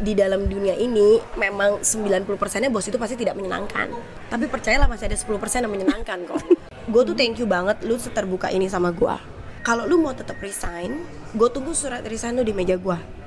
di dalam dunia ini memang 90%-nya bos itu pasti tidak menyenangkan. Tapi percayalah masih ada 10% yang menyenangkan kok. gue tuh thank you banget lu seterbuka ini sama gue. Kalau lu mau tetap resign, gue tunggu surat resign lu di meja gue.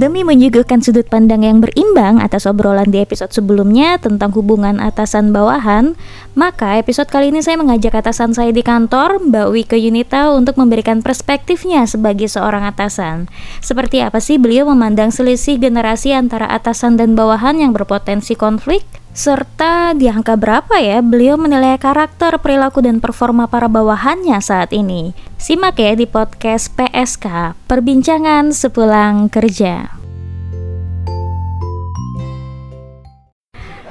Demi menyuguhkan sudut pandang yang berimbang atas obrolan di episode sebelumnya tentang hubungan atasan bawahan, maka episode kali ini saya mengajak atasan saya di kantor, Mbak Wike Yunita, untuk memberikan perspektifnya sebagai seorang atasan. Seperti apa sih beliau memandang selisih generasi antara atasan dan bawahan yang berpotensi konflik? Serta di angka berapa ya beliau menilai karakter, perilaku, dan performa para bawahannya saat ini. Simak ya di podcast PSK, Perbincangan Sepulang Kerja.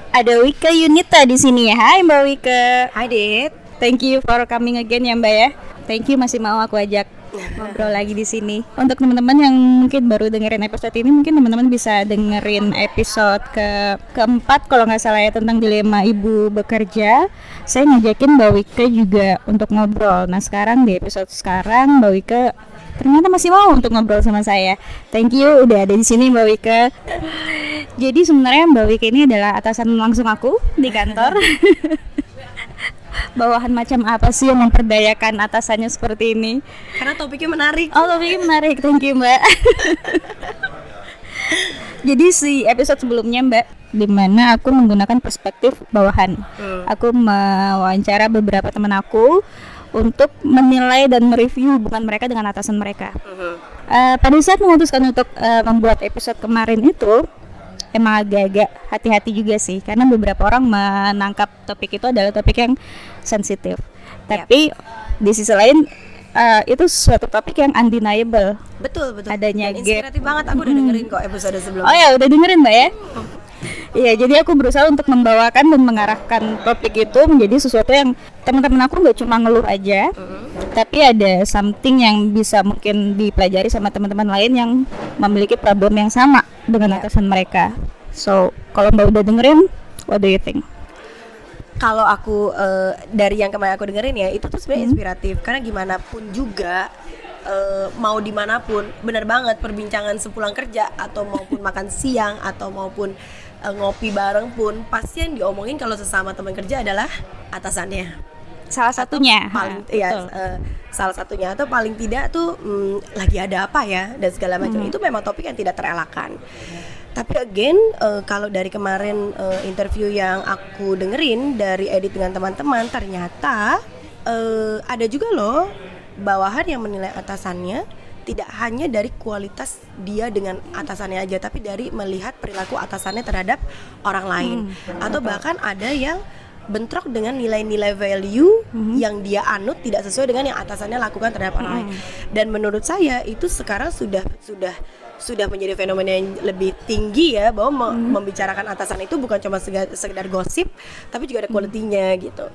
Ada Wika Yunita di sini ya. Hai Mbak Wika. Hai Dit. Thank you for coming again ya Mbak ya. Thank you masih mau aku ajak ngobrol lagi di sini. Untuk teman-teman yang mungkin baru dengerin episode ini, mungkin teman-teman bisa dengerin episode ke keempat kalau nggak salah ya tentang dilema ibu bekerja. Saya ngajakin Mbak Wika juga untuk ngobrol. Nah sekarang di episode sekarang Mbak Wika ternyata masih mau untuk ngobrol sama saya. Thank you udah ada di sini Mbak Wika. Jadi sebenarnya Mbak Wika ini adalah atasan langsung aku di kantor. bawahan macam apa sih yang memperdayakan atasannya seperti ini? Karena topiknya menarik. Oh, topiknya menarik. Thank you, Mbak. Jadi si episode sebelumnya, Mbak, di mana aku menggunakan perspektif bawahan. Hmm. Aku mewawancara beberapa teman aku untuk menilai dan mereview hubungan mereka dengan atasan mereka. Uh-huh. Uh, pada saat memutuskan untuk uh, membuat episode kemarin itu, emang agak-agak hati-hati juga sih karena beberapa orang menangkap topik itu adalah topik yang sensitif. Tapi di sisi lain uh, itu suatu topik yang undeniable. Betul, betul. Adanya Dan inspiratif banget aku udah dengerin kok episode sebelumnya. Oh ya, udah dengerin Mbak ya? Iya, jadi aku berusaha untuk membawakan dan mengarahkan topik itu menjadi sesuatu yang teman-teman aku nggak cuma ngeluh aja, mm-hmm. tapi ada something yang bisa mungkin dipelajari sama teman-teman lain yang memiliki problem yang sama dengan yeah. atasan mereka. So, kalau Mbak udah dengerin, what do you think? Kalau aku uh, dari yang kemarin aku dengerin ya, itu tuh sebenarnya hmm. inspiratif karena gimana pun juga uh, mau di mana pun, benar banget perbincangan sepulang kerja atau maupun makan siang atau maupun uh, ngopi bareng pun pasti yang diomongin kalau sesama teman kerja adalah atasannya. Salah satunya. atau paling ha, ya uh, salah satunya. Atau paling tidak tuh um, lagi ada apa ya dan segala macam. Hmm. itu memang topik yang tidak terelakkan. Tapi again uh, kalau dari kemarin uh, interview yang aku dengerin dari edit dengan teman-teman ternyata uh, ada juga loh bawahan yang menilai atasannya tidak hanya dari kualitas dia dengan atasannya aja tapi dari melihat perilaku atasannya terhadap orang lain hmm, atau bahkan ada yang bentrok dengan nilai-nilai value mm-hmm. yang dia anut tidak sesuai dengan yang atasannya lakukan terhadap mm-hmm. orang lain. Hmm. Dan menurut saya itu sekarang sudah sudah sudah menjadi fenomena yang lebih tinggi ya bahwa mm-hmm. membicarakan atasan itu bukan cuma sekedar, sekedar gosip tapi juga ada kualitinya mm-hmm. gitu.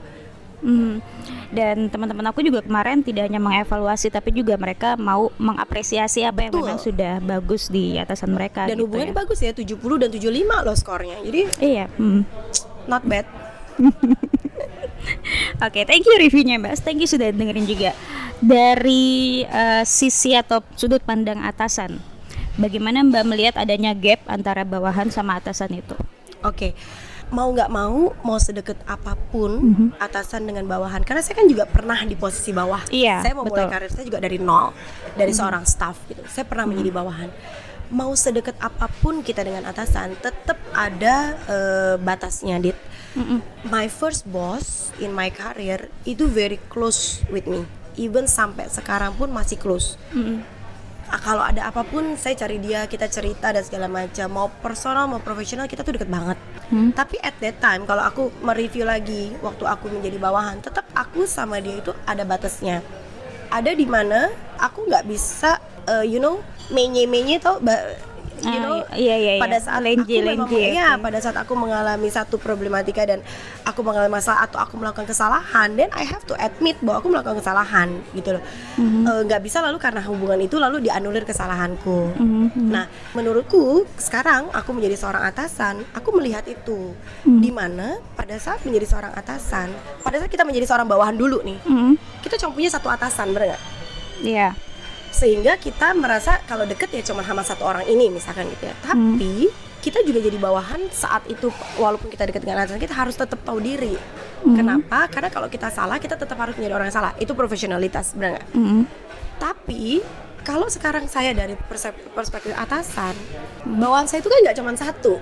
Hmm. Dan teman-teman aku juga kemarin tidak hanya mengevaluasi tapi juga mereka mau mengapresiasi apa yang Betul. memang sudah bagus di atasan mereka. Dan gitu hubungannya ya. bagus ya 70 dan 75 loh skornya. Jadi iya, hmm. not bad. Oke, okay, thank you reviewnya Mbak. Thank you sudah dengerin juga. Dari uh, sisi atau sudut pandang atasan, bagaimana Mbak melihat adanya gap antara bawahan sama atasan itu? Oke. Okay mau nggak mau mau sedekat apa pun mm-hmm. atasan dengan bawahan. Karena saya kan juga pernah di posisi bawah. Iya, saya mau mulai karir saya juga dari nol dari mm-hmm. seorang staff gitu. Saya pernah mm-hmm. menjadi bawahan. Mau sedekat apa pun kita dengan atasan tetap ada uh, batasnya dit. Mm-hmm. my first boss in my career itu very close with me. Even sampai sekarang pun masih close. Mm-hmm Ah, kalau ada apa pun saya cari dia kita cerita dan segala macam. Mau personal mau profesional kita tuh deket banget. Hmm. tapi at that time kalau aku mereview lagi waktu aku menjadi bawahan tetap aku sama dia itu ada batasnya. Ada di mana aku nggak bisa uh, you know menye menye tau you Ah, know iya, iya, iya. pada saat Lenji, aku memang, lenji, oke. pada saat aku mengalami satu problematika dan aku mengalami masalah atau aku melakukan kesalahan then I have to admit bahwa aku melakukan kesalahan gitu loh Mhm. Eh, nggak bisa lalu karena hubungan itu lalu dianulir kesalahanku Mhm. Nah, menurutku sekarang aku menjadi seorang atasan, aku melihat itu Hmm. di mana pada saat menjadi seorang atasan, pada saat kita menjadi seorang bawahan dulu nih, Mhm. kita cuma punya satu atasan, bener nggak? Iya. Sehingga kita merasa kalau deket ya cuma sama satu orang ini misalkan gitu ya. Tapi kita juga jadi bawahan saat itu walaupun kita dekat dengan atasan kita harus tetap tahu diri. Kenapa? Karena kalau kita salah kita tetap harus menjadi orang yang salah. Itu profesionalitas, benar nggak? Mhm. Tapi kalau sekarang saya dari perspektif atasan, bawahan saya itu kan nggak cuma satu.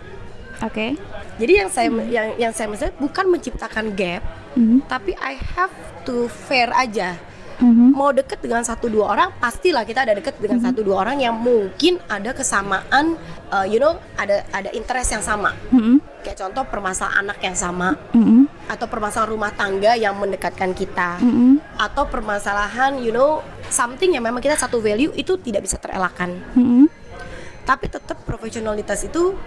Oke. Jadi yang saya yang yang saya maksud bukan menciptakan gap, Mhm. tapi I have to fair aja. Mhm. Mau deket dengan satu dua orang, pastilah kita ada deket dengan satu dua orang yang mungkin ada kesamaan, uh, you know, ada ada interest yang sama. Mhm. Kayak contoh permasalahan anak yang sama, Mhm. atau permasalahan rumah tangga yang mendekatkan kita, Mhm. atau permasalahan, you know, something yang memang kita satu value itu tidak bisa terelakkan. Mhm. tapi tetap profesionalitas itu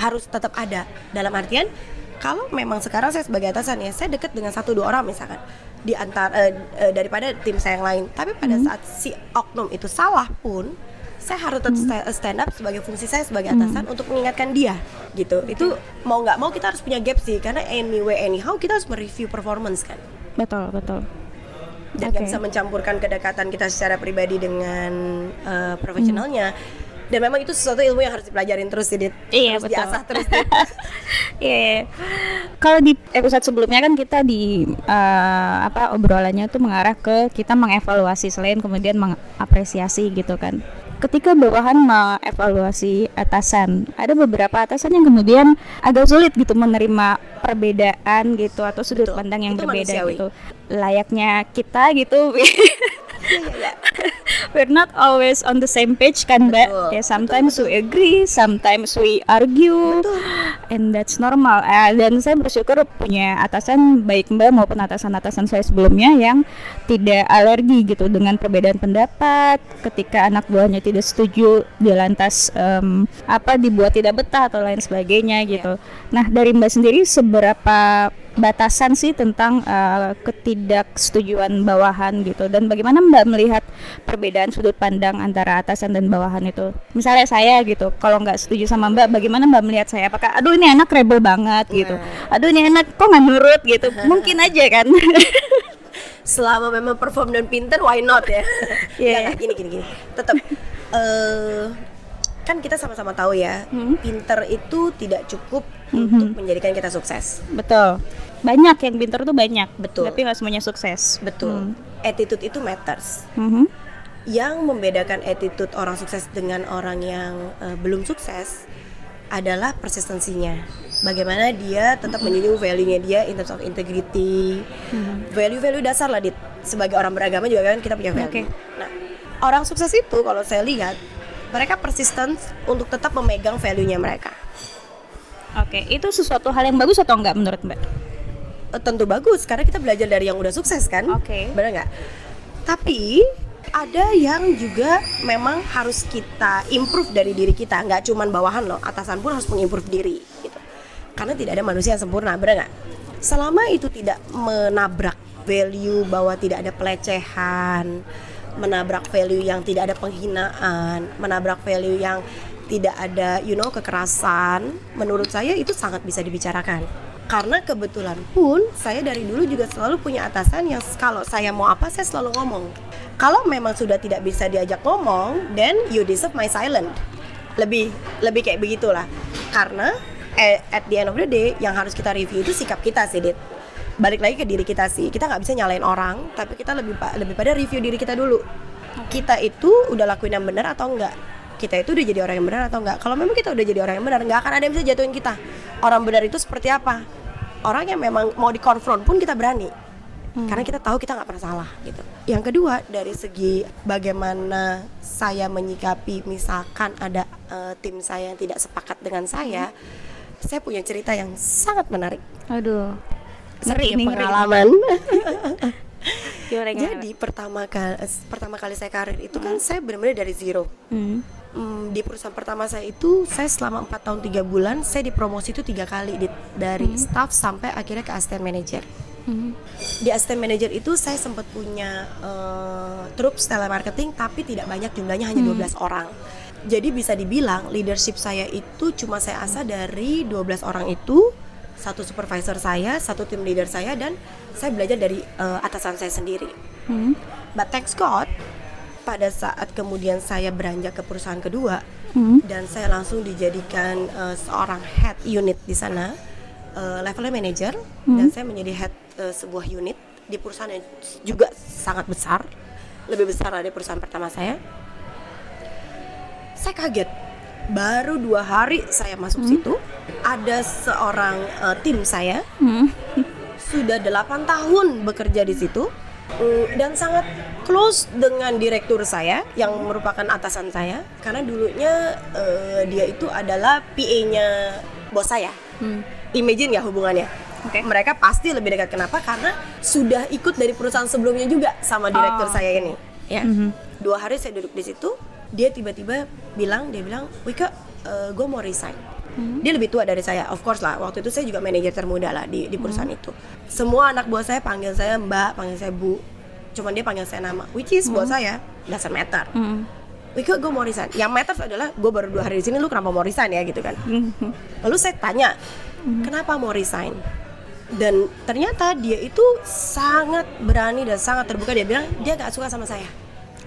harus tetap ada dalam artian kalau memang sekarang saya sebagai atasan ya saya dekat dengan satu dua orang misalkan di antar eh, eh, daripada tim saya yang lain tapi pada saat si oknum itu salah pun saya harus tetap sta- stand up sebagai fungsi saya sebagai atasan untuk mengingatkan dia gitu itu mau nggak mau kita harus punya gap sih karena anyway anyhow kita harus mereview performance kan Betul, betul. dan Oke. bisa mencampurkan kedekatan kita secara pribadi dengan eh, profesionalnya dan memang itu sesuatu ilmu yang harus dipelajarin terus sih Dit. Iya, harus betul. diasah terus Dit. Iya. iya. Kalau di episode sebelumnya kan kita di eh, apa obrolannya tuh mengarah ke kita mengevaluasi selain kemudian mengapresiasi gitu kan. Ketika bawahan mengevaluasi atasan, ada beberapa atasan yang kemudian agak sulit gitu menerima perbedaan gitu atau sudut Betul. pandang yang Itu berbeda manusiawi. gitu. Layaknya kita gitu. Iya. We're not always on the same page kan, Mbak? Betul, Ya sometimes we agree, sometimes we argue. Betul. And that's normal. Eh, dan saya bersyukur punya atasan baik Mbak maupun atasan-atasan saya sebelumnya yang tidak alergi gitu dengan perbedaan pendapat. Ketika anak buahnya tidak setuju, dia lantas em, apa dibuat tidak betah atau lain sebagainya gitu. Nah, dari Mbak sendiri seberapa batasan sih tentang eh, ketidaksetujuan bawahan gitu. Dan bagaimana Mbak melihat perbedaan sudut pandang antara atasan dan bawahan itu? Misalnya saya gitu kalau nggak setuju sama Mbak bagaimana Mbak melihat saya? Apakah aduh ini anak rebel banget gitu. Aduh ini anak kok nggak nurut? gitu. Mungkin aja kan. Selama memang perform dan pinter why not ya? Iya. Nggak, nggak, gini gini gini. Tetap eh kan kita sama-sama tahu ya Hmm. pinter itu tidak cukup untuk menjadikan kita sukses. Betul banyak yang pintar tuh banyak Betul. tapi nggak semuanya sukses betul attitude itu matters Mhm. yang membedakan attitude orang sukses dengan orang yang eh, belum sukses adalah persistensinya. Bagaimana dia tetap menjunjung value-nya dia in terms of integrity, value-value dasar lah dit. Sebagai orang beragama juga kan kita punya value. Oke. Nah, orang sukses itu kalau saya lihat mereka persisten untuk tetap memegang value-nya mereka. oke itu sesuatu hal yang bagus atau enggak menurut Mbak tentu bagus karena kita belajar dari yang udah sukses kan. Oke. Benar nggak? Tapi ada yang juga memang harus kita improve dari diri kita, nggak cuman bawahan loh, atasan pun harus mengimprove diri gitu. Karena tidak ada manusia yang sempurna, benar nggak? Selama itu tidak menabrak value bahwa tidak ada pelecehan, menabrak value yang tidak ada penghinaan, menabrak value yang tidak ada you know kekerasan, menurut saya itu sangat bisa dibicarakan karena kebetulan pun saya dari dulu juga selalu punya atasan yang kalau saya mau apa saya selalu ngomong. Kalau memang sudah tidak bisa diajak ngomong then you deserve my silent lebih lebih kayak begitulah. Karena eh, at the end of the day yang harus kita review itu sikap kita sih dit. Balik lagi ke diri kita sih. Kita nggak bisa nyalain orang tapi kita lebih lebih pada review diri kita dulu. Kita itu udah lakuin yang benar atau enggak kita itu udah jadi orang yang benar atau enggak kalau memang kita udah jadi orang yang benar nggak akan ada yang bisa jatuhin kita. Orang benar itu seperti apa orang yang memang mau dikonfront pun kita berani. Karena kita tahu kita nggak pernah salah gitu. Yang kedua dari segi bagaimana saya menyikapi misalkan ada eh, tim saya yang tidak sepakat dengan saya saya punya cerita yang sangat menarik. Aduh. Ngeri nih, ngeri. pengalaman Gimana, gimana? Jadi pertama kali pertama kali saya karir itu kan saya benar-benar dari zero. Hmm. Hmm, di perusahaan pertama saya itu saya selama 4 tahun 3 bulan saya dipromosi itu tiga kali di- dari staff sampai akhirnya ke assistant manager. Hmm. Di assistant manager itu saya sempat punya eh, trup telemarketing tapi tidak banyak jumlahnya hanya 12 orang. Jadi bisa dibilang leadership saya itu cuma saya asah dari 12 orang itu satu supervisor saya, satu tim leader saya dan saya belajar dari eh, atasan saya sendiri. Hmm. But thanks God pada saat kemudian saya beranjak ke perusahaan kedua Hmm. dan saya langsung dijadikan eh, seorang head unit di sana eh, levelnya manager dan saya menjadi head eh, sebuah unit di perusahaan yang juga sangat besar lebih besar dari perusahaan pertama saya saya kaget baru dua hari saya masuk situ ada seorang eh, tim saya Hmm. sudah 8 tahun bekerja di situ mm, dan sangat close dengan direktur saya yang merupakan atasan saya karena dulunya eh, dia itu adalah PA-nya bos saya. Hmm. Imagine ya hubungannya. Oke. Mereka pasti lebih dekat kenapa? Karena sudah ikut dari perusahaan sebelumnya juga sama direktur Oh, saya ini. Ya. Mhm. Dua hari saya duduk di situ, dia tiba-tiba bilang, dia bilang, Wika, gue mau resign. Dia lebih tua dari saya, of course lah. Waktu itu saya juga manajer termuda lah di, di perusahaan itu. Semua anak buah saya panggil saya Mbak, panggil saya Bu. Cuman dia panggil saya nama, which is buat saya doesn't matter. Hmm. Wika, gue mau resign. Yang matters adalah gue baru dua hari di sini, lu kenapa mau resign ya gitu kan? Hmm. Lalu saya tanya, kenapa mau resign? Dan ternyata dia itu sangat berani dan sangat terbuka. Dia bilang dia gak suka sama saya.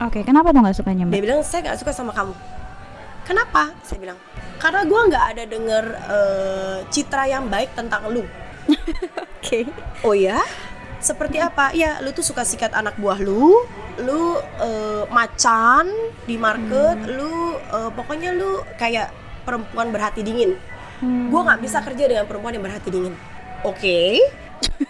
Oke, kenapa tuh nggak sukanya Dia mbak? bilang saya gak suka sama kamu. Kenapa? Saya bilang karena gue nggak ada denger eh, citra yang baik tentang lu. Oke. Oh ya? Seperti apa? Ya, lu tuh suka sikat anak buah lu, lu eh, macan di market, lu eh, pokoknya lu kayak perempuan berhati dingin. Gua nggak bisa kerja dengan perempuan yang berhati dingin. Oke.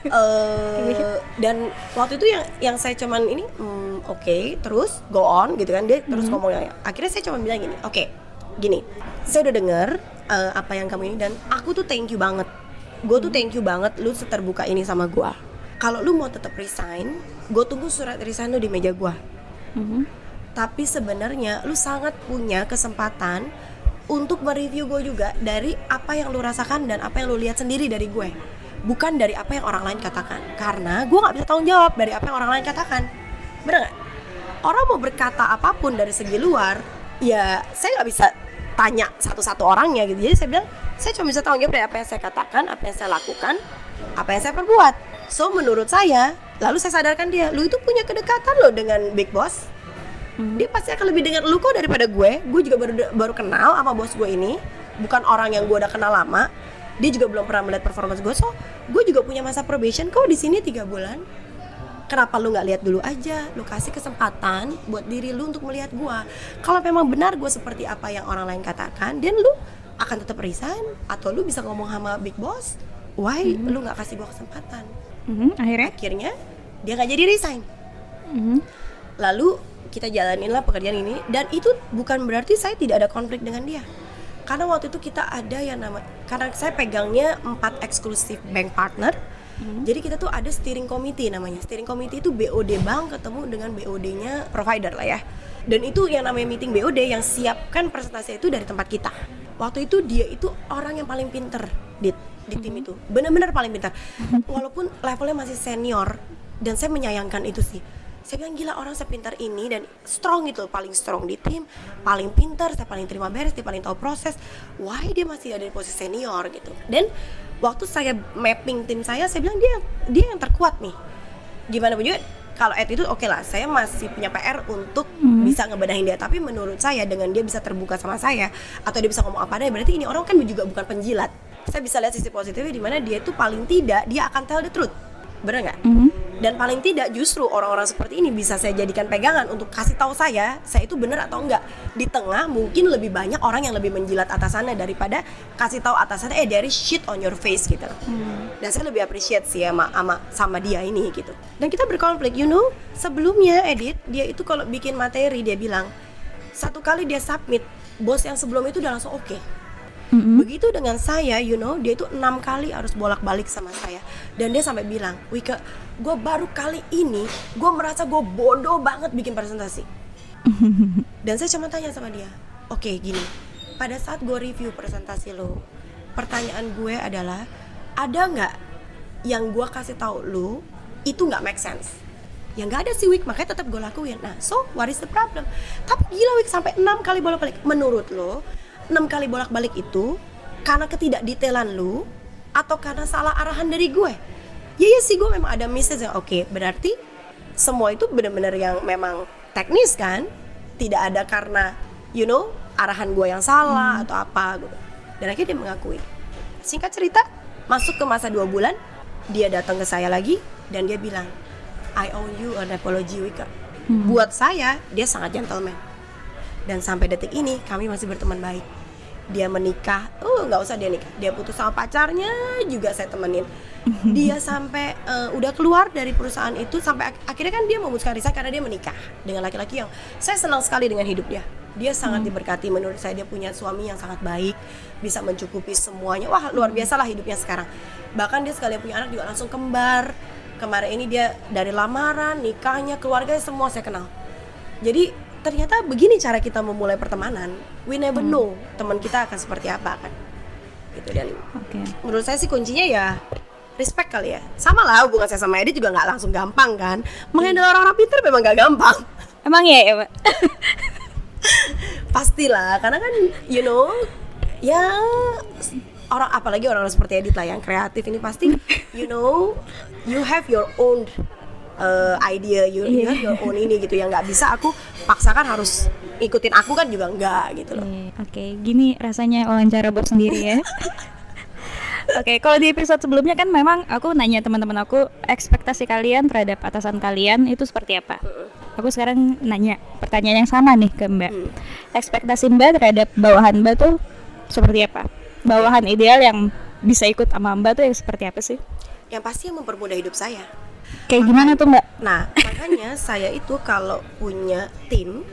Eh, dan waktu itu yang yang saya cuman ini hmm, oke terus go on gitu kan dia terus ngomongnya akhirnya saya cuma bilang gini oke gini saya udah denger eh, apa yang kamu ini dan aku tuh thank you banget. Gue tuh thank you banget lu seterbuka ini sama gua. Kalau lu mau tetap resign gue tunggu surat resign lu di meja gua. Mhm. tapi sebenarnya lu sangat punya kesempatan untuk mereview gue juga dari apa yang lu rasakan dan apa yang lu lihat sendiri dari gue. Bukan dari apa yang orang lain katakan. Karena gue nggak bisa tanggung jawab dari apa yang orang lain katakan. Bener nggak? Orang mau berkata apa pun dari segi luar ya saya nggak bisa tanya satu-satu orangnya gitu. Jadi saya bilang saya cuma bisa tanggung jawab dari apa yang saya katakan apa yang saya lakukan apa yang saya perbuat. So menurut saya lalu saya sadarkan dia lu itu punya kedekatan loh dengan big boss. Dia pasti akan lebih dengar lu kok daripada gue. Gue juga baru baru kenal sama bos gue ini. Bukan orang yang gue udah kenal lama. Dia juga belum pernah melihat performance gue. So gue juga punya masa probation kok di sini tiga bulan kenapa lu nggak lihat dulu aja? Lu kasih kesempatan buat diri lu untuk melihat gue kalau memang benar gue seperti apa yang orang lain katakan dan lu akan tetap resign atau lu bisa ngomong sama big boss why lu nggak kasih gue kesempatan? Mhm, Akhirnya? akhirnya dia nggak jadi resign. Mhm. lalu kita jalaninlah pekerjaan ini dan itu bukan berarti saya tidak ada konflik dengan dia. Karena waktu itu kita ada yang nama karena saya pegangnya empat eksklusif bank partner jadi kita tuh ada steering committee namanya. Steering committee itu BOD bank ketemu dengan BOD-nya provider lah ya. Dan itu yang namanya meeting BOD yang siapkan presentasi itu dari tempat kita. Waktu itu dia itu orang yang paling pinter di di tim itu. Benar-benar paling pintar walaupun levelnya masih senior dan saya menyayangkan itu sih. Saya bilang gila orang sepintar ini dan strong gitu paling strong di tim paling pintar saya paling terima beres dia paling tahu proses. Why dia masih ada di posisi senior gitu? Dan waktu saya mapping tim saya saya bilang dia dia yang terkuat nih. Gimana pun juga kalau attitude oke lah saya masih punya PR untuk bisa ngebedahin dia. Tapi menurut saya dengan dia bisa terbuka sama saya atau dia bisa ngomong apa adanya berarti ini orang kan juga bukan penjilat. Saya bisa lihat sisi positifnya di mana dia itu paling tidak dia akan tell the truth. Bener nggak? Mhm. Dan paling tidak justru orang-orang seperti ini bisa saya jadikan pegangan untuk kasih tahu saya saya itu benar atau enggak. Di tengah mungkin lebih banyak orang yang lebih menjilat atasannya daripada kasih tahu atasannya eh dari shit on your face gitu. Dan saya lebih appreciate sih sama, sama sama dia ini gitu. Dan kita berkonflik you know. Sebelumnya edit dia itu kalau bikin materi dia bilang satu kali dia submit bos yang sebelum itu udah langsung oke Mm-mm. Begitu dengan saya, you know, dia itu enam kali harus bolak-balik sama saya. Dan dia sampai bilang, Wika, gue baru kali ini, gue merasa gue bodoh banget bikin presentasi. Dan saya cuma tanya sama dia, oke gini, pada saat gue review presentasi lo, pertanyaan gue adalah, ada nggak yang gue kasih tahu lo itu nggak make sense? Ya nggak ada sih Wik, makanya tetap gue lakuin. Nah, so what is the problem? Tapi gila Wik sampai enam kali bolak-balik. Menurut lo, enam kali bolak-balik itu karena ketidakdetailan lu atau karena salah arahan dari gue? Ya ya sih gue memang ada message yang oke, berarti semua itu benar-benar yang memang teknis kan? Tidak ada karena you know arahan gue yang salah atau apa gitu. Dan akhirnya dia mengakui. Singkat cerita, masuk ke masa dua bulan, dia datang ke saya lagi dan dia bilang, I owe you an apology Wika. Buat saya, dia sangat gentleman. Dan sampai detik ini kami masih berteman baik. Dia menikah, oh nggak usah dia nikah. Dia putus sama pacarnya juga saya temenin. Dia sampai eh, udah keluar dari perusahaan itu sampai ak- akhirnya kan dia memutuskan resign karena dia menikah dengan laki-laki yang saya senang sekali dengan hidup dia. Dia sangat diberkati menurut saya dia punya suami yang sangat baik, bisa mencukupi semuanya. Wah luar biasa lah hidupnya sekarang. Bahkan dia sekali punya anak juga langsung kembar. Kemarin ini dia dari lamaran, nikahnya, keluarganya semua saya kenal. Jadi ternyata begini cara kita memulai pertemanan. We never know teman kita akan seperti apa kan. Gitu dan Oke. menurut saya sih kuncinya ya respect kali ya. Sama lah hubungan saya sama Edi juga nggak langsung gampang kan. Menghandle orang-orang pintar memang nggak gampang. Emang ya, ya Mbak? Pastilah karena kan you know ya orang apalagi orang seperti Edit lah yang kreatif ini pasti you know you have your own uh, idea you, you have your own ini gitu yang nggak bisa aku paksakan harus ikutin aku kan juga enggak gitu loh Oke, Oke, gini rasanya wawancara bos sendiri ya. Oke, kalau di episode sebelumnya kan memang aku nanya teman-teman aku ekspektasi kalian terhadap atasan kalian itu seperti apa. Aku sekarang nanya pertanyaan yang sama nih ke Mbak. Hmm. Ekspektasi Mbak terhadap bawahan Mbak tuh seperti apa? Bawahan ideal yang bisa ikut sama Mbak tuh yang seperti apa sih? yang pasti yang mempermudah hidup saya Kayak gimana tuh Mbak? Nah, makanya saya itu kalau punya tim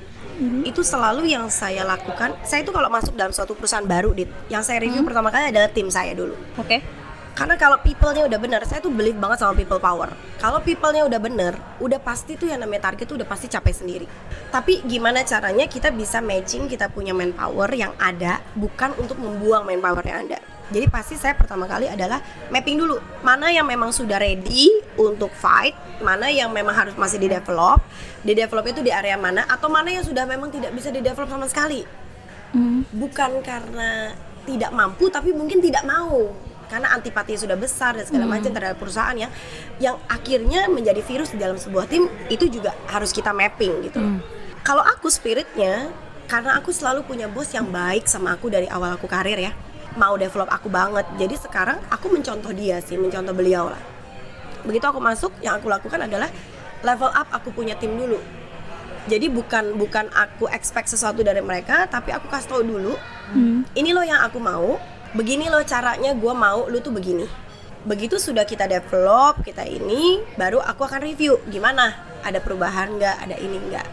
itu selalu yang saya lakukan. Saya itu kalau masuk dalam suatu perusahaan baru, dit, yang saya review pertama kali adalah tim saya dulu. Oke. Karena kalau people-nya udah bener, saya tuh believe banget sama people power. Kalau people-nya udah bener, udah pasti tuh yang namanya target tuh udah pasti capai sendiri. Tapi gimana caranya kita bisa matching kita punya manpower yang ada, bukan untuk membuang manpower yang ada. Jadi pasti saya pertama kali adalah mapping dulu. Mana yang memang sudah ready untuk fight, mana yang memang harus masih di develop, di develop itu di area mana, atau mana yang sudah memang tidak bisa di develop sama sekali. Hmm. bukan karena tidak mampu tapi mungkin tidak mau. Karena antipati sudah besar dan segala macam terhadap perusahaan yang yang akhirnya menjadi virus di dalam sebuah tim itu juga harus kita mapping gitu. Kalau aku spiritnya karena aku selalu punya bos yang baik sama aku dari awal aku karir ya mau develop aku banget. Jadi sekarang aku mencontoh dia sih mencontoh beliau lah. Begitu aku masuk yang aku lakukan adalah level up aku punya tim dulu. Jadi bukan bukan aku expect sesuatu dari mereka tapi aku kasih tahu dulu ini loh yang aku mau begini loh caranya gue mau lu tuh begini. Begitu sudah kita develop kita ini baru aku akan review gimana ada perubahan nggak ada ini nggak.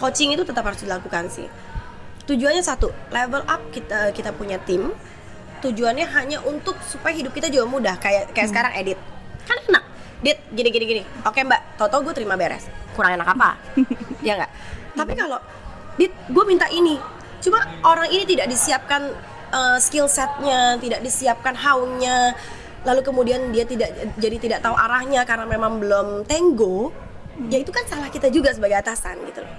Coaching itu tetap harus dilakukan sih. Tujuannya satu level up kita kita punya tim tujuannya hanya untuk supaya hidup kita juga mudah. Kayak kayak sekarang edit. Kan enak. Dit gini gini gini. Oke mbak. Tau gue terima beres. Kurang enak apa? Ya nggak? Tapi kalau dit gue minta ini. Cuma orang ini tidak disiapkan uh, skill setnya tidak disiapkan how-nya. Lalu kemudian dia tidak jadi tidak tahu arahnya karena memang belum tenggo. Ya itu kan salah kita juga sebagai atasan gitu loh.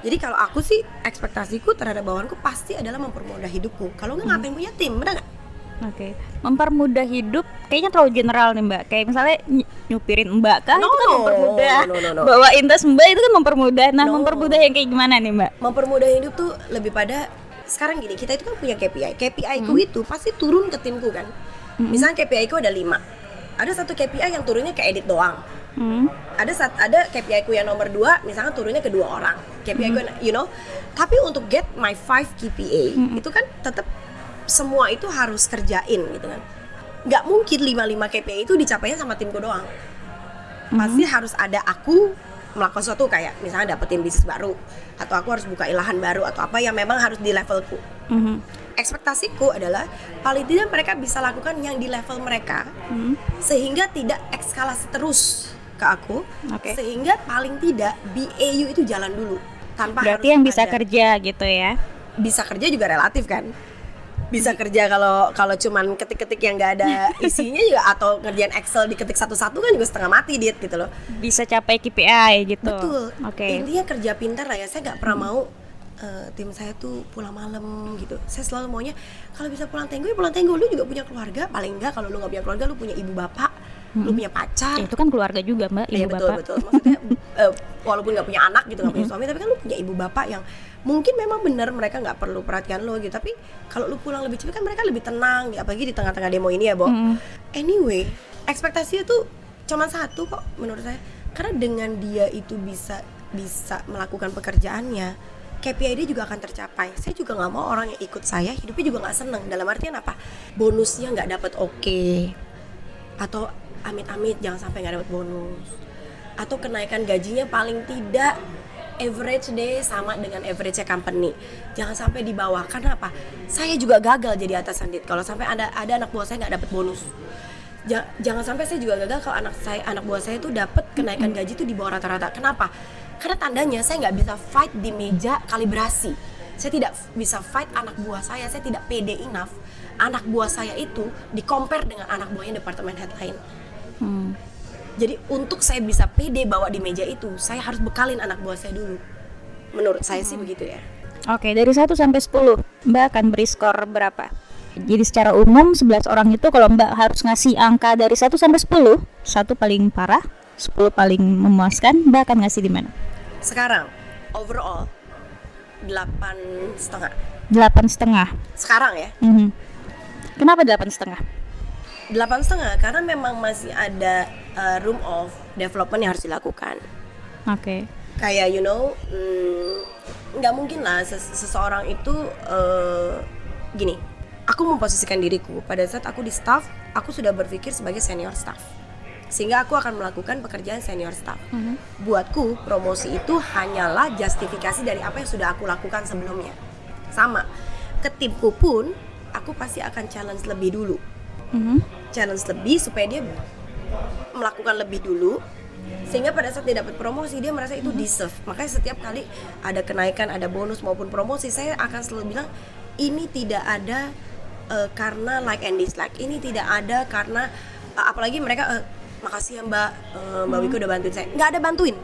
Jadi kalau aku sih ekspektasiku terhadap bawahanku pasti adalah mempermudah hidupku. Kalau nggak ngapain punya tim? Benar nggak Oke, mempermudah hidup kayaknya terlalu general nih mbak. Kayak misalnya ny- nyupirin mbak kan No, itu kan no, mempermudah. no, no, no. Bawain tas mbak itu kan mempermudah. Nah, No. mempermudah yang kayak gimana nih mbak? mempermudah hidup tuh lebih pada sekarang gini kita itu kan punya KPI KPI ku itu pasti turun ke timku kan misalnya KPI ku ada 5 ada satu KPI yang turunnya ke edit doang Hmm. ada saat ada KPI ku yang nomor 2 misalnya turunnya ke dua orang KPI ku you know tapi untuk get my 5 KPA itu kan tetap semua itu harus kerjain gitu kan nggak mungkin 5-5 KPI itu dicapainya sama timku doang pasti harus ada aku melakukan sesuatu kayak misalnya dapetin bisnis baru atau aku harus buka ilahan baru atau apa yang memang harus di levelku Mhm. ekspektasiku adalah paling tidak mereka bisa lakukan yang di level mereka Mhm. sehingga tidak ekskalasi terus ke aku Oke. sehingga paling tidak BAU itu jalan dulu tanpa Berarti harus yang bisa ada- kerja gitu ya. bisa kerja juga relatif kan bisa kerja kalau kalau cuman ketik-ketik yang nggak ada isinya juga atau ngerjain Excel diketik satu-satu kan juga setengah mati dit gitu loh. Bisa capai KPI gitu. betul. Oke. intinya kerja pintar lah ya. Saya nggak pernah mau eh, tim saya tuh pulang malam gitu. Saya selalu maunya kalau bisa pulang tenggo ya pulang tenggo. Lu juga punya keluarga? Paling enggak kalau lu nggak punya keluarga lu punya ibu bapak lu punya pacar. Ya, itu kan keluarga juga mbak, Iya ibu betul bapak. betul. Maksudnya eh, walaupun nggak punya anak gitu nggak punya suami, tapi kan lu punya ibu bapak yang mungkin memang benar mereka nggak perlu perhatian lo gitu. Tapi kalau lu pulang lebih cepat kan mereka lebih tenang, ya, apalagi di tengah-tengah demo ini ya, Bo. Mm-mm. Anyway, ekspektasinya tuh cuma satu kok menurut saya. Karena dengan dia itu bisa bisa melakukan pekerjaannya, KPI dia juga akan tercapai. Saya juga nggak mau orang yang ikut saya hidupnya juga nggak seneng. Dalam artian apa? Bonusnya nggak dapat oke, atau amit-amit jangan sampai nggak dapat bonus, atau kenaikan gajinya paling tidak average deh sama dengan average company. Jangan sampai di bawah. Karena apa? Saya juga gagal jadi atasan dit. Kalau sampai ada ada anak buah saya nggak dapat bonus. Ja- jangan sampai saya juga gagal kalau anak saya anak buah saya itu dapat kenaikan gaji itu di bawah rata-rata. Kenapa? Karena tandanya saya nggak bisa fight di meja kalibrasi. Saya tidak bisa fight anak buah saya. Saya tidak pede enough. Anak buah saya itu di compare dengan anak buahnya departemen head lain. Hmm. Jadi untuk saya bisa pede bawa di meja itu, saya harus bekalin anak buah saya dulu. Menurut saya sih begitu ya. Oke, dari 1 sampai 10, Mbak akan beri skor berapa? Jadi secara umum 11 orang itu kalau Mbak harus ngasih angka dari 1 sampai 10, satu paling parah, 10 paling memuaskan, Mbak akan ngasih di mana? Sekarang overall delapan setengah. Delapan setengah. Sekarang ya Mhm. Kenapa delapan setengah? Delapan setengah karena memang masih ada uh, room of development yang harus dilakukan. Oke. Kayak you know mm, nggak mungkin lah ses- seseorang itu uh, gini. Aku memposisikan diriku pada saat aku di staff, aku sudah berpikir sebagai senior staff. Sehingga aku akan melakukan pekerjaan senior staff. Mhm. buatku promosi itu hanyalah justifikasi dari apa yang sudah aku lakukan sebelumnya sama ke timku pun aku pasti akan challenge lebih dulu Mhm. Challenge lebih supaya dia melakukan lebih dulu sehingga pada saat dia dapat promosi dia merasa itu deserve. Makanya setiap kali ada kenaikan ada bonus maupun promosi saya akan selalu bilang ini tidak ada eh, karena like and dislike. Ini tidak ada karena eh, apalagi mereka eh, makasih ya mbak eh, mbak Wiko udah bantuin saya. Nggak ada bantuin.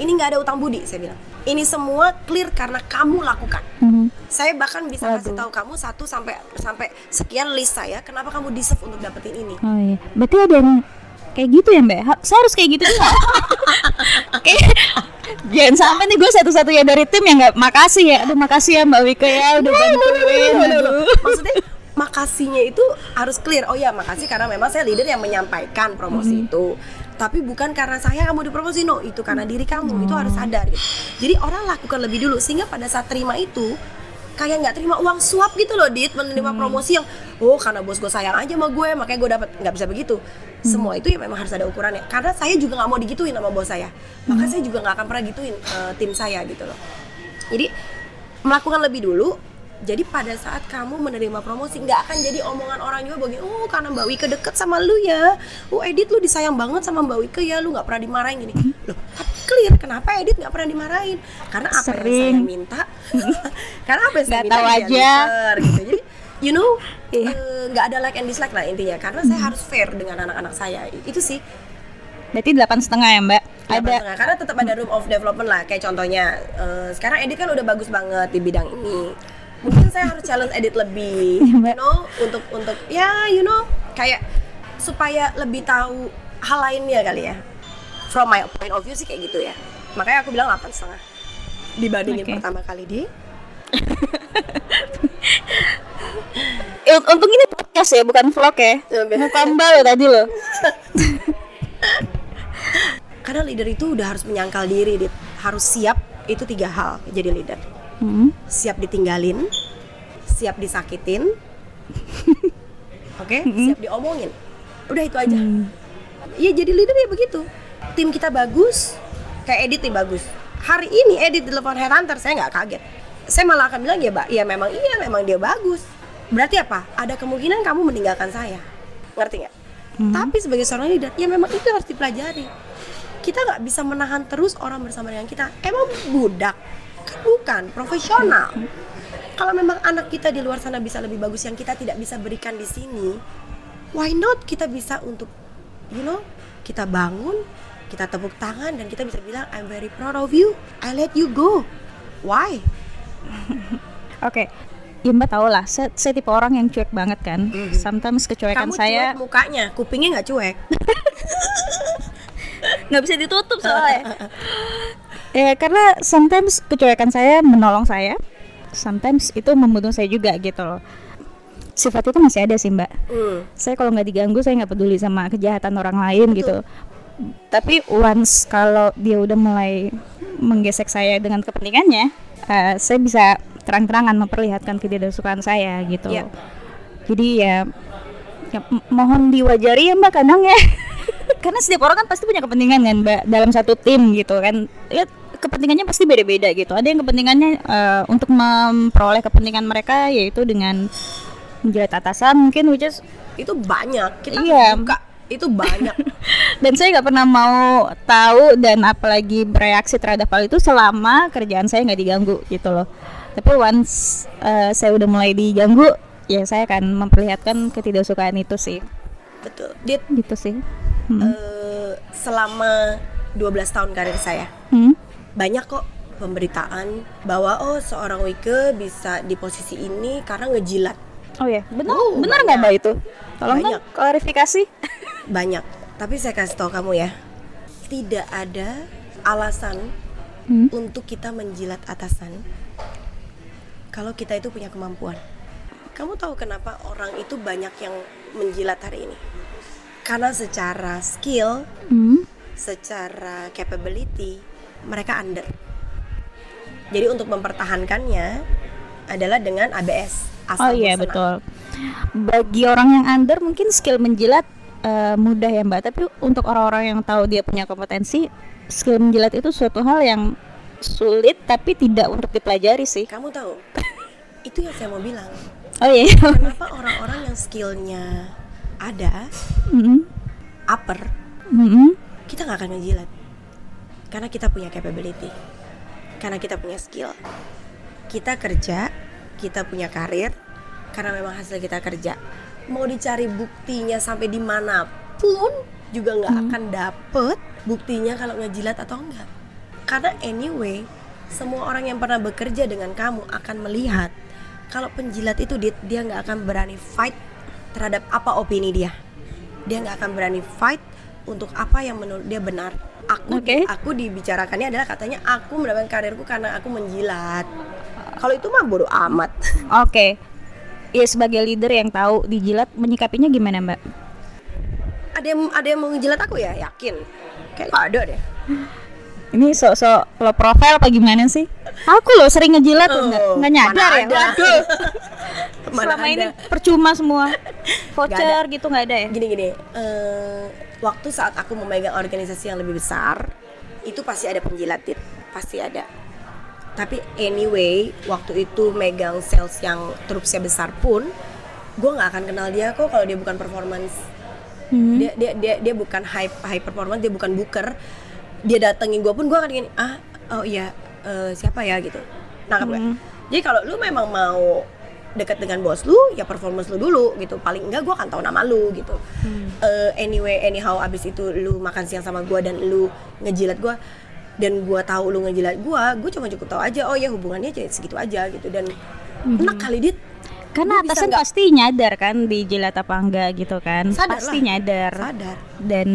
Ini nggak ada utang budi saya bilang ini semua clear karena kamu lakukan Mhm. saya bahkan bisa kasih Waduh. tahu kamu satu sampai sampai sekian list saya kenapa kamu deserve untuk dapetin ini Oh iya. Berarti ada yang kayak gitu ya Mbak? Saya harus kayak gitu juga. Kayak jangan sampai nih gue satu-satunya dari tim yang nggak makasih ya. Aduh makasih ya Mbak Wika ya udah bantuin. Maksudnya makasihnya itu harus clear oh ya makasih karena memang saya leader yang menyampaikan promosi itu tapi bukan karena saya kamu dipromosi no. Itu karena diri kamu. Itu harus sadar gitu. Jadi orang lakukan lebih dulu sehingga pada saat terima itu kayak nggak terima uang suap gitu loh dit menerima promosi yang oh karena bos gue sayang aja sama gue makanya gue dapat nggak bisa begitu. Semua itu ya memang harus ada ukurannya. Karena saya juga nggak mau digituin sama bos saya. Maka saya juga nggak akan pernah gituin eh, tim saya gitu loh. Jadi melakukan lebih dulu jadi pada saat kamu menerima promosi nggak akan jadi omongan orang juga begini oh karena Mbak Wika deket sama lu ya oh Edit lu disayang banget sama Mbak Wika ya lu nggak pernah dimarahin gini loh clear kenapa Edit nggak pernah dimarahin karena apa yang saya Sering. minta karena apa yang saya minta tahu aja. deliver, gitu jadi you know Iya. eh, nggak ada like and dislike lah intinya karena saya harus fair dengan anak-anak saya itu sih Berarti delapan setengah ya Mbak? Ada. setengah. karena tetap ada room of development lah kayak contohnya eh, sekarang edit kan udah bagus banget di bidang ini mungkin saya harus challenge edit lebih you know untuk untuk ya you know kayak supaya lebih tahu hal lainnya kali ya from my point of view sih kayak gitu ya makanya aku bilang delapan setengah dibandingin Oke. pertama kali di Eh, Untung ini podcast ya, bukan vlog ya. Ya. Muka Mbak lo tadi lo. karena leader itu udah harus menyangkal diri Dit. harus siap itu tiga hal jadi leader Hmm. siap ditinggalin, siap disakitin, oke, siap diomongin. Udah itu aja. Iya jadi leader ya begitu. Tim kita bagus, kayak edit nih bagus. Hari ini edit di telepon headhunter saya nggak kaget. Saya malah akan bilang ya mbak ya memang iya memang dia bagus. Berarti apa? Ada kemungkinan kamu meninggalkan saya. Ngerti nggak? Hmm. tapi sebagai seorang leader ya memang itu harus dipelajari. Kita nggak bisa menahan terus orang bersama dengan kita. Emang budak bukan profesional kalau memang anak kita di luar sana bisa lebih bagus yang kita tidak bisa berikan di sini why not kita bisa untuk you know kita bangun kita tepuk tangan dan kita bisa bilang I'm very proud of you I let you go why Oke. Ya mbak tau lah, saya, saya tipe orang yang cuek banget kan. Sometimes kecuekan kamu saya cuek mukanya kupingnya nggak cuek nggak bisa ditutup soalnya. ya karena sometimes kecuekan saya menolong saya, sometimes itu membunuh saya juga gitu loh. Sifat itu masih ada sih mbak. Hmm. Saya kalau nggak diganggu saya nggak peduli sama kejahatan orang lain gitu. Tapi once kalau dia udah mulai menggesek saya dengan kepentingannya, eh, saya bisa terang-terangan memperlihatkan ketidaksukaan saya gitu. Iya. Jadi ya, ya mohon diwajari ya mbak kadang ya. Karena setiap orang kan pasti punya kepentingan kan mbak dalam satu tim gitu kan. Ya kepentingannya pasti beda-beda gitu. Ada yang kepentingannya eh, untuk memperoleh kepentingan mereka yaitu dengan menjilat atasan mungkin which is itu banyak kita Iya. buka itu banyak dan saya nggak pernah mau tahu dan apalagi bereaksi terhadap hal itu selama kerjaan saya nggak diganggu gitu loh tapi once eh, saya udah mulai diganggu ya saya akan memperlihatkan ketidaksukaan itu sih betul Dit gitu sih hmm. eh, selama 12 tahun karir saya Hmm? Banyak kok pemberitaan bahwa oh seorang Wike bisa di posisi ini karena ngejilat. Oh ya benar. Oh, benar nggak mbak itu? Tolong dong Banyak. klarifikasi. Banyak. Tapi saya kasih tahu kamu ya tidak ada alasan Hmm? untuk kita menjilat atasan kalau kita itu punya kemampuan. Kamu tahu kenapa orang itu banyak yang menjilat hari ini? Karena secara skill Hmm? secara capability mereka under. Jadi untuk mempertahankannya adalah dengan ABS. oh iya bosenan. betul bagi orang yang under mungkin skill menjilat eh, mudah ya mbak tapi untuk orang-orang yang tahu dia punya kompetensi skill menjilat itu suatu hal yang sulit tapi tidak untuk dipelajari sih Kamu tahu? itu yang saya mau bilang. oh iya Kenapa orang-orang yang skillnya ada Mm-mm. upper Mm-mm. kita nggak akan menjilat karena kita punya capability. Karena kita punya skill. Kita kerja kita punya karir karena memang hasil kita kerja. Mau dicari buktinya sampai di mana pun juga nggak akan dapet buktinya kalau ngejilat atau enggak. Karena anyway semua orang yang pernah bekerja dengan kamu akan melihat kalau penjilat itu dia dia nggak akan berani fight terhadap apa opini dia. Dia nggak akan berani fight untuk apa yang menurut dia benar aku Oke. aku dibicarakannya adalah katanya aku mendapatkan karirku karena aku menjilat. Kalau itu mah bodoh amat. Oke. Ya sebagai leader yang tahu dijilat menyikapinya gimana mbak? Ada yang ada yang mau ngejilat aku ya? Yakin. Kayak ada deh. Ini sok-sok lo profil apa gimana sih? Aku loh sering ngejilat Oh, nggak nyadar ya? ada. waduh. Mana selama ada. ini percuma semua voucher gitu nggak ada ya gini gini eh, waktu saat aku memegang organisasi yang lebih besar itu pasti ada penjilat Dit. pasti ada tapi anyway waktu itu megang sales yang trupsnya besar pun gue nggak akan kenal dia kok kalau dia bukan performance Hmm. dia dia dia dia bukan high high performance dia bukan booker dia datengin gue pun gue akan gini ah oh iya eh, siapa ya gitu nangkap nggak? Hmm. jadi kalau lu memang mau dekat dengan bos lu ya performance lu dulu gitu. Paling enggak gue akan tahu nama lu gitu. Eh, anyway anyhow abis itu lu makan siang sama gue dan lu ngejilat gue dan gue tahu lu ngejilat gue gue cuma cukup tahu aja oh ya hubungannya jadi segitu aja gitu. Dan enak kali dit. Karena bisa atasan pasti nyadar kan dijilat apa enggak gitu kan. Sadar pasti lah. nyadar. Sadar. Dan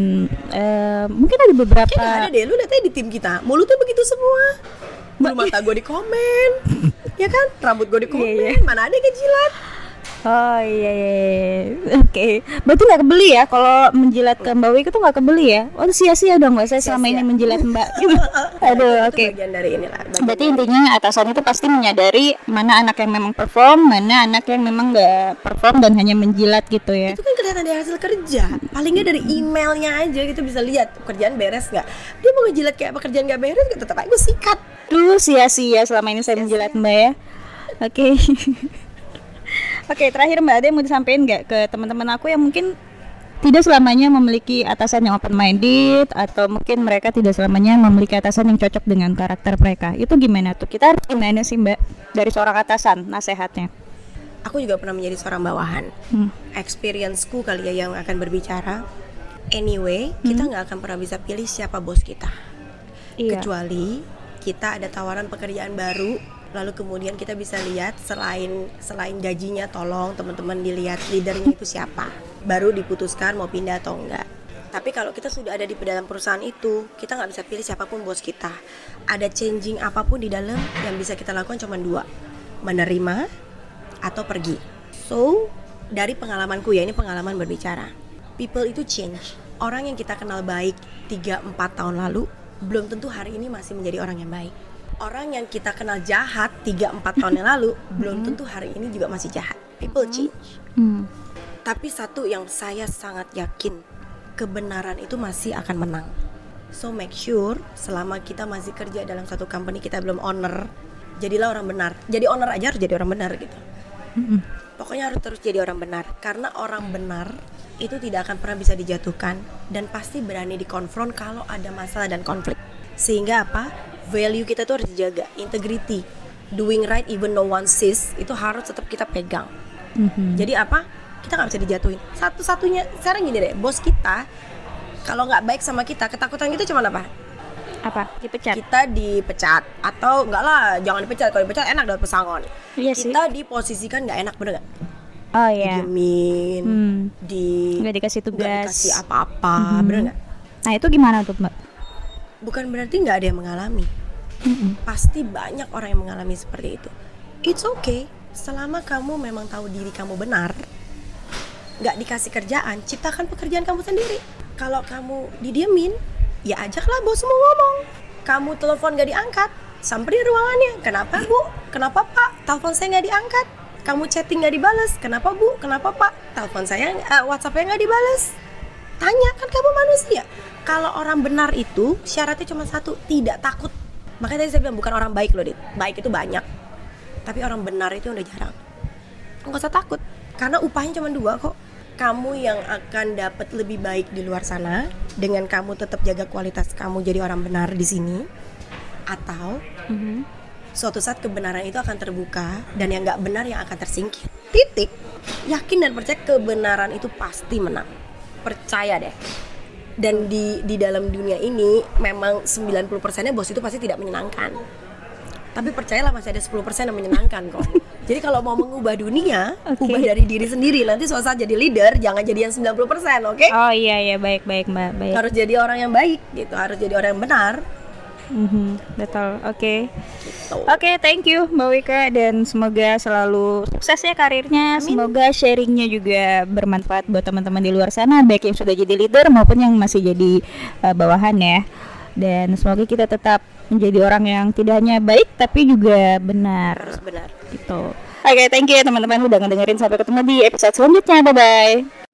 eh, mungkin ada beberapa Kayak nggak ada deh, lu aja di tim kita. Mulutnya begitu semua Bulu mata gue di komen. Ya kan, rambut gue di komen Iya, iya. Mana ada yang kejilat Oh iya, iya, iya. oke. Berarti nggak kebeli ya kalau menjilat ke Mbak Wika tuh nggak kebeli ya? Oh sia-sia dong mbak saya selama ini menjilat Mbak. Gitu. Aduh, oke. Bagian dari inilah. bagian Berarti intinya atasan itu pasti menyadari mana anak yang memang perform, mana anak yang memang nggak perform dan hanya menjilat gitu ya. itu kan kelihatan dari hasil kerja paling nggak dari emailnya aja gitu bisa lihat kerjaan beres nggak dia mau ngejilat kayak pekerjaan nggak beres tetap aja gue sikat Duh sia-sia selama ini saya menjilat Mbak ya. Oke. Oke, terakhir Mbak yang mau disampaikan nggak ke teman-teman aku yang mungkin tidak selamanya memiliki atasan yang open minded atau mungkin mereka tidak selamanya memiliki atasan yang cocok dengan karakter mereka. Itu gimana tuh? Kita harus gimana sih Mbak dari seorang atasan nasehatnya? aku juga pernah menjadi seorang bawahan Hmm. experienceku kali ya yang akan berbicara anyway kita nggak akan pernah bisa pilih siapa bos kita Iya. kecuali kita ada tawaran pekerjaan baru lalu kemudian kita bisa lihat selain selain gajinya tolong teman-teman dilihat leadernya itu siapa. Baru diputuskan mau pindah atau enggak. Tapi kalau kita sudah ada di dalam perusahaan itu kita nggak bisa pilih siapa pun bos kita. Ada changing apa pun di dalam yang bisa kita lakukan cuma dua. Menerima atau pergi. So dari pengalamanku ya ini pengalaman berbicara. People itu change. Orang yang kita kenal baik 3-4 tahun lalu belum tentu hari ini masih menjadi orang yang baik orang yang kita kenal jahat 3-4 tahun yang lalu belum tentu hari ini juga masih jahat. People change. Hmm. tapi satu yang saya sangat yakin kebenaran itu masih akan menang. So make sure selama kita masih kerja dalam satu company kita belum owner jadilah orang benar. Jadi owner aja harus jadi orang benar gitu. Mm-mm. Pokoknya harus terus jadi orang benar. Karena orang benar itu tidak akan pernah bisa dijatuhkan Dan pasti berani dikonfront kalau ada masalah dan konflik Sehingga apa? Value kita tuh harus dijaga Integrity Doing right even no one sees Itu harus tetap kita pegang Mhm. Jadi apa? Kita nggak bisa dijatuhin Satu-satunya Sekarang gini deh Bos kita Kalau nggak baik sama kita Ketakutan kita cuma apa? Apa? Dipecat? Kita dipecat Atau enggak lah Jangan dipecat Kalau dipecat enak dapat pesangon Iya sih. Kita diposisikan nggak enak bener nggak? Oh iya. didiemin, Hmm. di Nggak dikasih nggak tugas. dikasih apa-apa, Mhm. bener nggak? Nah itu gimana tuh Mbak? Bukan berarti nggak ada yang mengalami. Mm-mm. Pasti banyak orang yang mengalami seperti itu. It's okay, selama kamu memang tahu diri kamu benar, nggak dikasih kerjaan, ciptakan pekerjaan kamu sendiri. Kalau kamu didiemin, ya ajaklah bosmu ngomong. Kamu telepon nggak diangkat, samperin ruangannya. Kenapa bu? Kenapa pak? Telepon saya nggak diangkat. Kamu chatting nggak dibalas. Kenapa bu? Kenapa pak? Telepon saya, eh, WhatsAppnya nggak dibalas. Tanya kan kamu manusia. Kalau orang benar itu syaratnya cuma satu, tidak takut. Makanya tadi saya bilang bukan orang baik loh, Dit. Baik itu banyak. Tapi orang benar itu udah jarang. Nggak usah takut, karena upahnya cuma dua kok. Kamu yang akan dapat lebih baik di luar sana dengan kamu tetap jaga kualitas kamu jadi orang benar di sini, atau Mhm. suatu saat kebenaran itu akan terbuka dan yang nggak benar yang akan tersingkir. Titik. Yakin dan percaya kebenaran itu pasti menang. Percaya deh. Dan di di dalam dunia ini memang 90%-nya bos itu pasti tidak menyenangkan. Tapi percayalah masih ada 10% yang menyenangkan kok. Jadi kalau mau mengubah dunia, Oke. ubah dari diri sendiri. Nanti suatu saat jadi leader, jangan jadi yang 90%, oke? Oh iya iya baik baik Mbak baik. Harus jadi orang yang baik gitu, harus jadi orang yang benar. Mhm, betul. Oke. Gitu. Oke, thank you Mbak Wika dan semoga selalu sukses ya karirnya. Semoga sharingnya juga bermanfaat buat teman-teman di luar sana, baik yang sudah jadi leader maupun yang masih jadi uh, bawahan ya. Dan semoga kita tetap menjadi orang yang tidak hanya baik tapi juga benar Harus benar. gitu. Oke, thank you ya teman-teman udah ngedengerin sampai ketemu di episode selanjutnya. Bye bye.